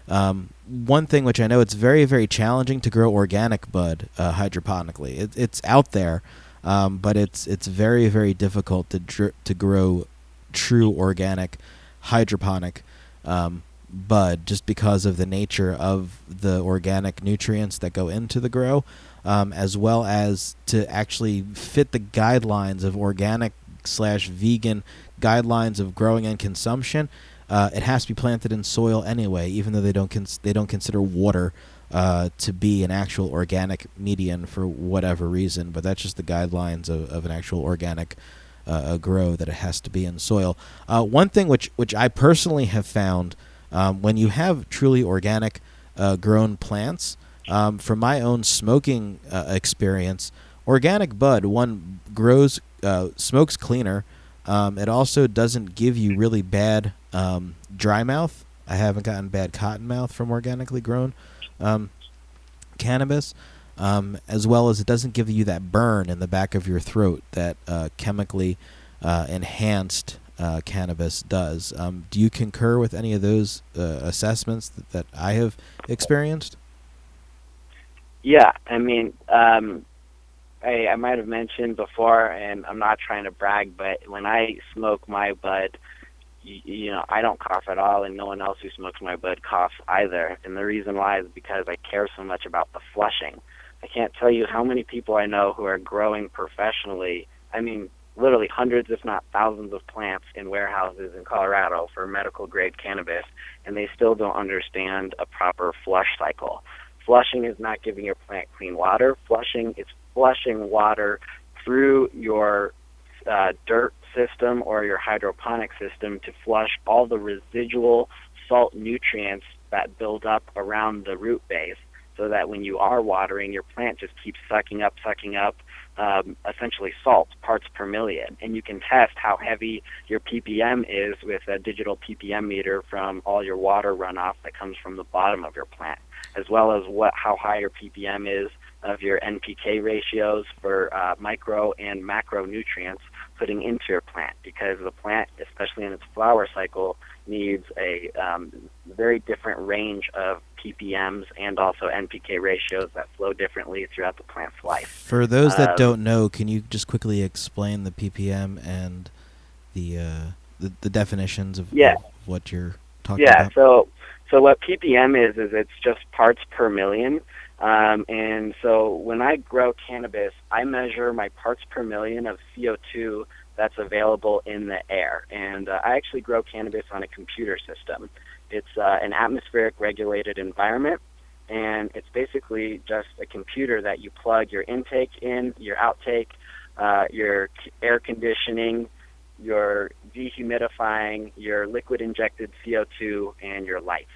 um, one thing which I know it's very very challenging to grow organic bud uh, hydroponically. It, it's out there, um, but it's it's very very difficult to dr- to grow true organic hydroponic um, bud just because of the nature of the organic nutrients that go into the grow, um, as well as to actually fit the guidelines of organic slash vegan guidelines of growing and consumption uh, it has to be planted in soil anyway, even though they don't cons- they don't consider water uh, to be an actual organic median for whatever reason. But that's just the guidelines of, of an actual organic uh, grow that it has to be in soil. Uh, one thing which which I personally have found um, when you have truly organic uh, grown plants, um, from my own smoking uh, experience, organic bud one grows uh, smokes cleaner. Um, it also doesn't give you really bad um, dry mouth. I haven't gotten bad cotton mouth from organically grown um, cannabis, um, as well as it doesn't give you that burn in the back of your throat that uh, chemically uh, enhanced uh, cannabis does. Um, do you concur with any of those uh, assessments that, that I have experienced? Yeah, I mean, um, I, I might have mentioned before, and I'm not trying to brag, but when I smoke my bud, you, you know, I don't cough at all, and no one else who smokes my bud coughs either. And the reason why is because I care so much about the flushing. I can't tell you how many people I know who are growing professionally. I mean, literally hundreds, if not thousands, of plants in warehouses in Colorado for medical grade cannabis, and they still don't understand a proper flush cycle. Flushing is not giving your plant clean water. Flushing is flushing water through your uh, dirt system or your hydroponic system to flush all the residual salt nutrients that build up around the root base so that when you are watering, your plant just keeps sucking up, sucking up um, essentially salt, parts per million. And you can test how heavy your ppm is with a digital ppm meter from all your water runoff that comes from the bottom of your plant, as well as what how high your ppm is of your NPK ratios for uh, micro and macronutrients putting into your plant because the plant, especially in its flower cycle, needs a um, very different range of ppms and also NPK ratios that flow differently throughout the plant's life. For those that Um, don't know, can you just quickly explain the ppm and the uh, the, the definitions of, Yeah. of what you're talking Yeah. about? Yeah. So so what ppm is is it's just parts per million. Um, and so when I grow cannabis, I measure my parts per million of CO2 that's available in the air. And uh, I actually grow cannabis on a computer system. It's uh, an atmospheric regulated environment, and it's basically just a computer that you plug your intake in, your outtake, uh, your air conditioning, your dehumidifying, your liquid injected CO2, and your lights.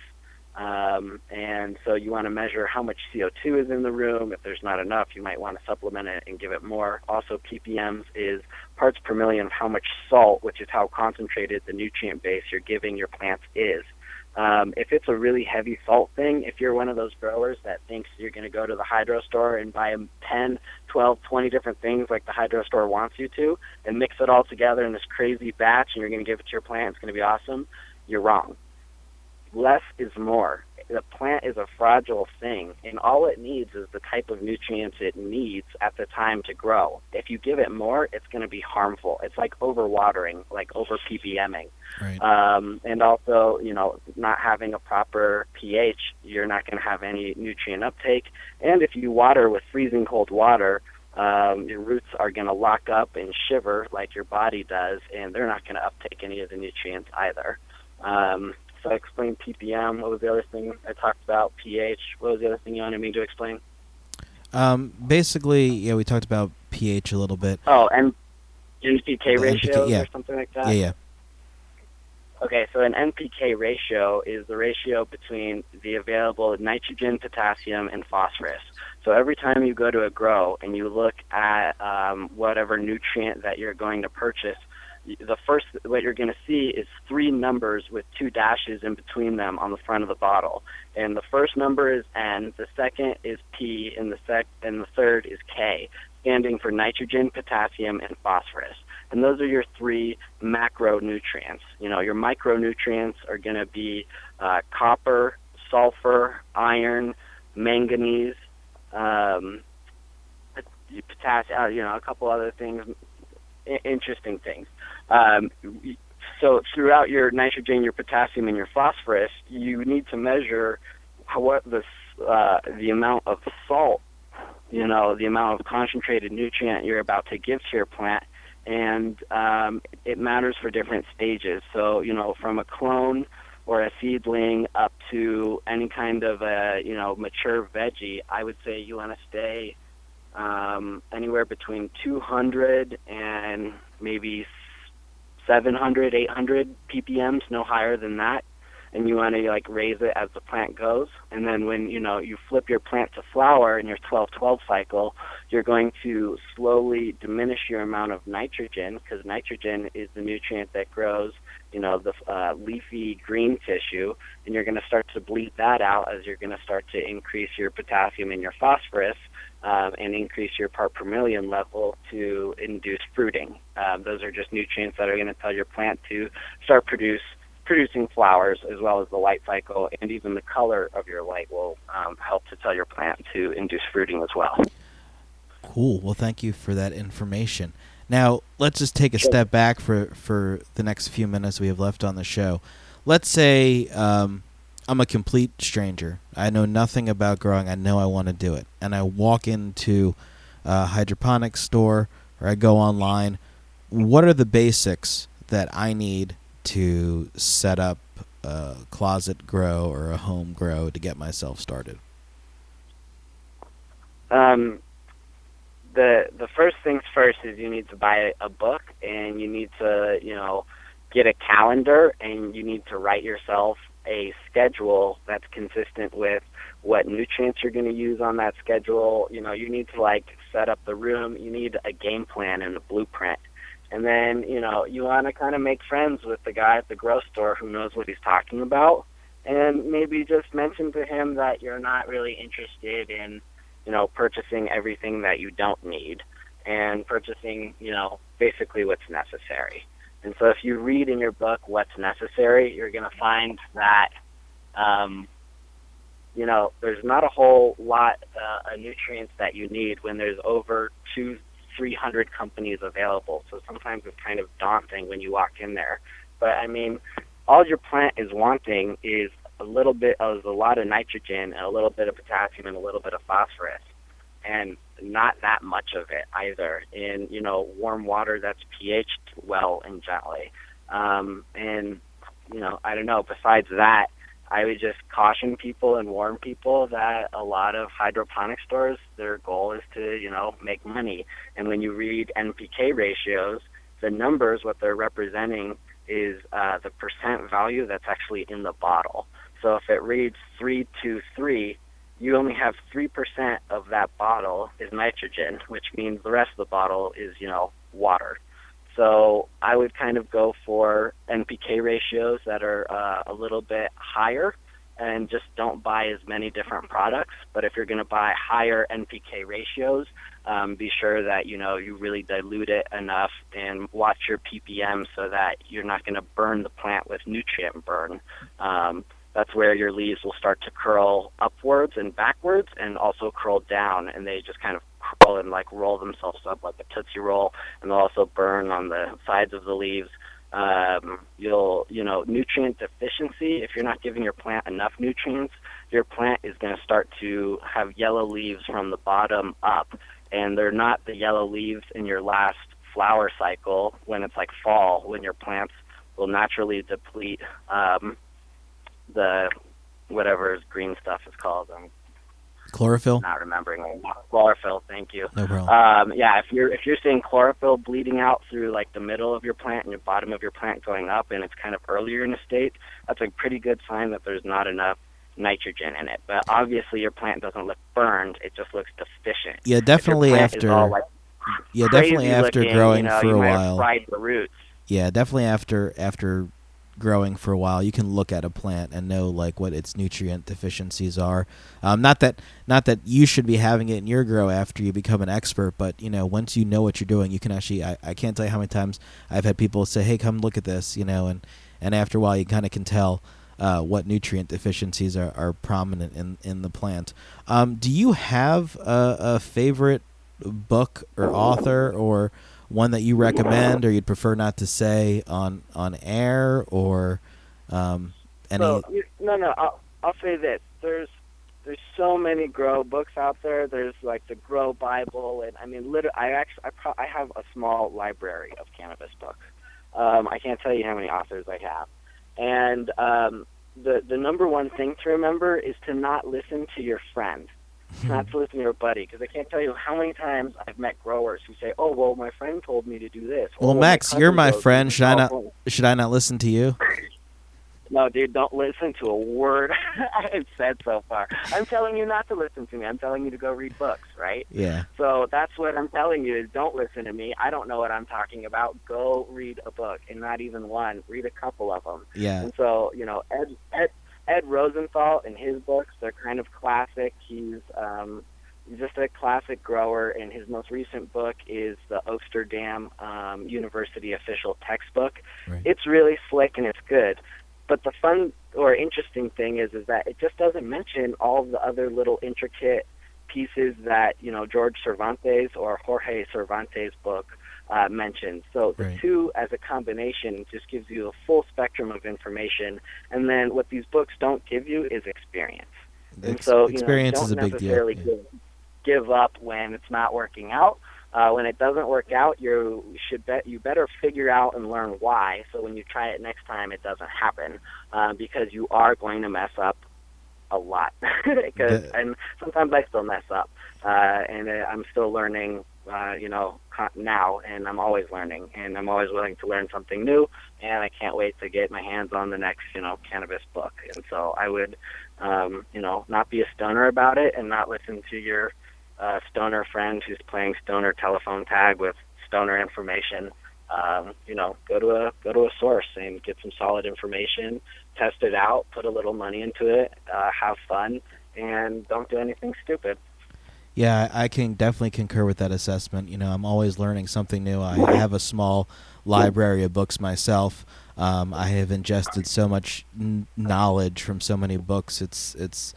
Um, and so you want to measure how much CO2 is in the room. If there's not enough, you might want to supplement it and give it more. Also, ppms is parts per million of how much salt, which is how concentrated the nutrient base you're giving your plants is. Um, if it's a really heavy salt thing, if you're one of those growers that thinks you're going to go to the hydro store and buy 10, 12, 20 different things like the hydro store wants you to and mix it all together in this crazy batch and you're going to give it to your plant, it's going to be awesome, you're wrong less is more. The plant is a fragile thing, and all it needs is the type of nutrients it needs at the time to grow. If you give it more, it's going to be harmful. It's like overwatering, like over ppming. Right. Um, and also, you know, not having a proper pH, you're not going to have any nutrient uptake. And if you water with freezing cold water, um, your roots are going to lock up and shiver like your body does, and they're not going to uptake any of the nutrients either. Um, so I explained ppm. What was the other thing I talked about? pH. What was the other thing you wanted me to explain? Um, basically, yeah, we talked about pH a little bit. Oh, and NPK ratio yeah. or something like that. yeah, yeah. Okay, so an NPK ratio is the ratio between the available nitrogen, potassium, and phosphorus. So every time you go to a grow and you look at um, whatever nutrient that you're going to purchase, the first what you're going to see is three numbers with two dashes in between them on the front of the bottle. And the first number is N, the second is P, and the sec and the third is K, standing for nitrogen, potassium, and phosphorus. And those are your three macronutrients. You know, your micronutrients are going to be uh, copper, sulfur, iron, manganese, um, potassium. Uh, you know, a couple other things, interesting things. Um, so throughout your nitrogen, your potassium, and your phosphorus, you need to measure how, what the uh, the amount of salt, you know, the amount of concentrated nutrient you're about to give to your plant and um, it matters for different stages. So, you know, from a clone or a seedling up to any kind of a, you know, mature veggie, I would say you want to stay um, anywhere between 200 and maybe 700, 800 ppms, no higher than that. and you want to like raise it as the plant goes. And then when you know you flip your plant to flower in your 12-12 cycle, you're going to slowly diminish your amount of nitrogen because nitrogen is the nutrient that grows, you know, the uh, leafy green tissue, and you're going to start to bleed that out as you're going to start to increase your potassium and your phosphorus. Um, and increase your part per million level to induce fruiting. Um, those are just nutrients that are going to tell your plant to start produce producing flowers as well as the light cycle and even the color of your light will um, help to tell your plant to induce fruiting as well. Cool. Well, thank you for that information. Now, let's just take a step back for, for the next few minutes we have left on the show. Let's say um, I'm a complete stranger. I know nothing about growing. I know I want to do it. And I walk into a hydroponics store or I go online. What are the basics that I need to set up a closet grow or a home grow to get myself started? Um, the the first things first is you need to buy a book and you need to you know get a calendar and you need to write yourself a schedule that's consistent with what nutrients you're going to use on that schedule. You know, you need to like set up the room. You need a game plan and a blueprint. And then, you know, you want to kind of make friends with the guy at the grocery store who knows what he's talking about. And maybe just mention to him that you're not really interested in, you know, purchasing everything that you don't need and purchasing, you know, basically what's necessary. And so if you read in your book what's necessary, you're going to find that, um, you know, there's not a whole lot uh, of nutrients that you need when there's over two 300 companies available. So sometimes it's kind of daunting when you walk in there. But I mean, all your plant is wanting is a little bit of a lot of nitrogen and a little bit of potassium and a little bit of phosphorus, and not that much of it either. In you know warm water that's pHed well and gently, um, and you know I don't know. Besides that, I would just caution people and warn people that a lot of hydroponic stores, their goal is to, you know, make money. And when you read NPK ratios, the numbers, what they're representing is uh, the percent value that's actually in the bottle. So if it reads 323, you only have 3% of that bottle is nitrogen, which means the rest of the bottle is, you know, water. So I would kind of go for NPK ratios that are uh, a little bit higher and just don't buy as many different products. But if you're going to buy higher NPK ratios, um, be sure that you know you really dilute it enough and watch your ppm so that you're not going to burn the plant with nutrient burn. Um, that's where your leaves will start to curl upwards and backwards and also curl down and they just kind of curl and like roll themselves up like a tootsie roll and they'll also burn on the sides of the leaves. Um, you'll you know nutrient deficiency if you're not giving your plant enough nutrients your plant is going to start to have yellow leaves from the bottom up and they're not the yellow leaves in your last flower cycle when it's like fall when your plants will naturally deplete um, the whatever green stuff is called. I'm chlorophyll. Not remembering chlorophyll. Thank you. No problem. Um, yeah, if you're if you're seeing chlorophyll bleeding out through like the middle of your plant and your bottom of your plant going up, and it's kind of earlier in the state, that's a pretty good sign that there's not enough nitrogen in it. But obviously, your plant doesn't look burned; it just looks deficient. Yeah, definitely after. All, like, yeah, definitely after looking, growing you know, for a while. Fried the roots. Yeah, definitely after after growing for a while, you can look at a plant and know like what its nutrient deficiencies are. Um, not that not that you should be having it in your grow after you become an expert, but you know once you know what you're doing, you can actually. I, I can't tell you how many times I've had people say, "Hey, come look at this," you know, and and after a while, you kind of can tell. Uh, what nutrient deficiencies are, are prominent in, in the plant. Um, do you have a, a favorite book or author or one that you recommend or you'd prefer not to say on on air or um, any? No, no. I'll, I'll say this. There's there's so many grow books out there. There's like the Grow Bible, and I mean, literally, I actually I, pro- I have a small library of cannabis books. Um, I can't tell you how many authors I have, and um, the the number one thing to remember is to not listen to your friend not to listen to your buddy because I can't tell you how many times I've met growers who say, "Oh, well, my friend told me to do this." Well, Or, Max, my you're my friend. Should I not "Oh, should I not listen to you? No, dude, don't listen to a word I've said so far. I'm telling you not to listen to me. I'm telling you to go read books, right? Yeah. So that's what I'm telling you is don't listen to me. I don't know what I'm talking about. Go read a book, and not even one. Read a couple of them. Yeah. And so, you know, Ed Ed Ed Rosenthal in his books, they're kind of classic. He's um just a classic grower and his most recent book is the Amsterdam um, University official textbook. Right. It's really slick and it's good. But the fun or interesting thing is is that it just doesn't mention all the other little intricate pieces that, you know, George Cervantes or Jorge Cervantes book uh, mentioned. So the Right. two as a combination just gives you a full spectrum of information. And then what these books don't give you is experience. And Ex- so, you experience know, is a big deal. Yeah. give, give up when it's not working out. Uh, when it doesn't work out, you should bet you better figure out and learn why. So when you try it next time, it doesn't happen uh, because you are going to mess up a lot. Because The- and sometimes I still mess up, uh, and uh, I'm still learning. Uh, you know, now, and I'm always learning, and I'm always willing to learn something new, and I can't wait to get my hands on the next, you know, cannabis book. And so I would, um, you know, not be a stoner about it, and not listen to your uh, stoner friend who's playing stoner telephone tag with stoner information. Um, you know, go to a go to a source and get some solid information, test it out, put a little money into it, uh, have fun, and don't do anything stupid. Yeah, I can definitely concur with that assessment. You know, I'm always learning something new. I have a small library of books myself. Um, I have ingested so much n- knowledge from so many books. It's it's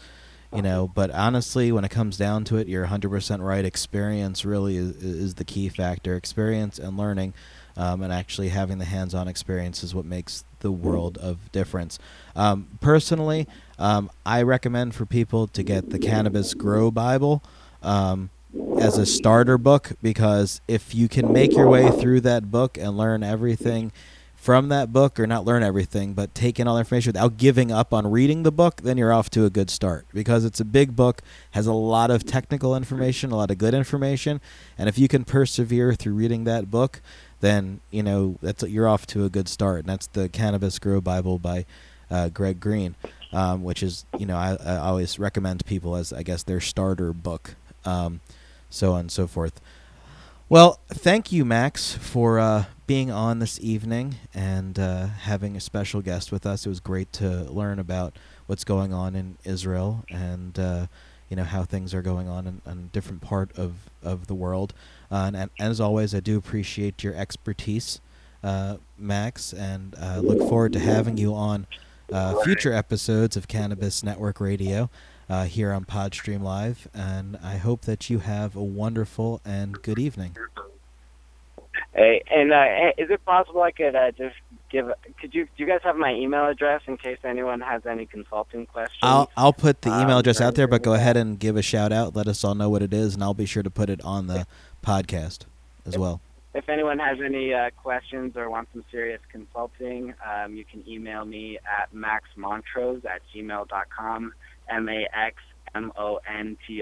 you know, but honestly, when it comes down to it, you're 100% right. Experience really is, is the key factor. Experience and learning, um, and actually having the hands-on experience is what makes the world of difference. Um, personally, um, I recommend for people to get the Cannabis Grow Bible um, as a starter book because if you can make your way through that book and learn everything from that book, or not learn everything, but take in all the information without giving up on reading the book, then you're off to a good start because it's a big book, has a lot of technical information, a lot of good information, and if you can persevere through reading that book, then you know that's you're off to a good start. And that's the Cannabis Grow Bible by uh, Greg Green, um, which is you know I, I always recommend people as I guess their starter book, um, so on and so forth. Well, thank you, Max, for uh, being on this evening and uh, having a special guest with us. It was great to learn about what's going on in Israel and uh, you know how things are going on in, in a different part of, of the world. Uh, and, and as always, I do appreciate your expertise, uh, Max, and uh, look forward to having you on future episodes of Cannabis Network Radio uh, here on Podstream Live. And I hope that you have a wonderful and good evening. Hey, and uh, is it possible I could uh, just give? Could you? Do you guys have my email address in case anyone has any consulting questions? I'll I'll put the email Um, address out there, but go ahead and give a shout out. Let us all know what it is, and I'll be sure to put it on the podcast as well. if anyone has any uh, questions or wants some serious consulting, um, you can email me at maxmontrose at gmail.com, M-A-X M-O-N-T-R-O-S-E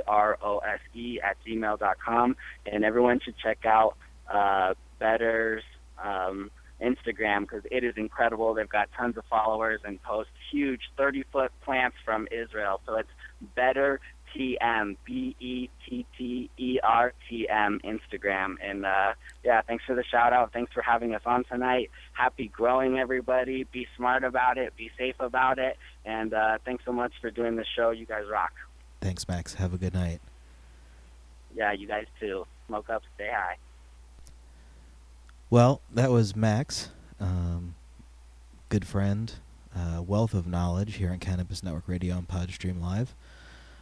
at gmail.com. And everyone should check out uh, Better's um, Instagram because it is incredible. They've got tons of followers and post huge 30-foot plants from Israel. So it's Better TM, B E T T E R T M, Instagram. And uh, yeah, thanks for the shout out. Thanks for having us on tonight. Happy growing, everybody. Be smart about it. Be safe about it. And uh, thanks so much for doing the show. You guys rock. Thanks, Max. Have a good night. Yeah, you guys too. Smoke up, stay high. Well, that was Max, um, good friend, uh, wealth of knowledge here on Cannabis Network Radio and Podstream Live.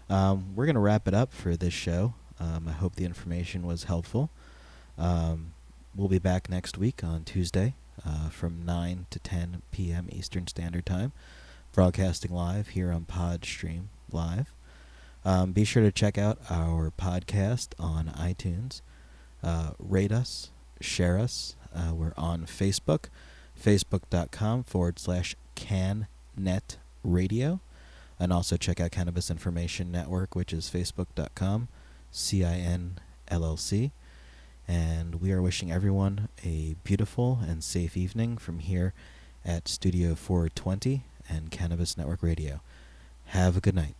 Um, we're going to wrap it up for this show. Um, I hope the information was helpful. Um, we'll be back next week on Tuesday uh, from 9 to 10 p.m. Eastern Standard Time, broadcasting live here on Podstream Live. Um, be sure to check out our podcast on iTunes. Uh, rate us, share us. Uh, we're on Facebook, facebook.com forward slash CanNet Radio. And also check out Cannabis Information Network, which is facebook.com, C I N L L C. And we are wishing everyone a beautiful and safe evening from here at Studio 420 and Cannabis Network Radio. Have a good night.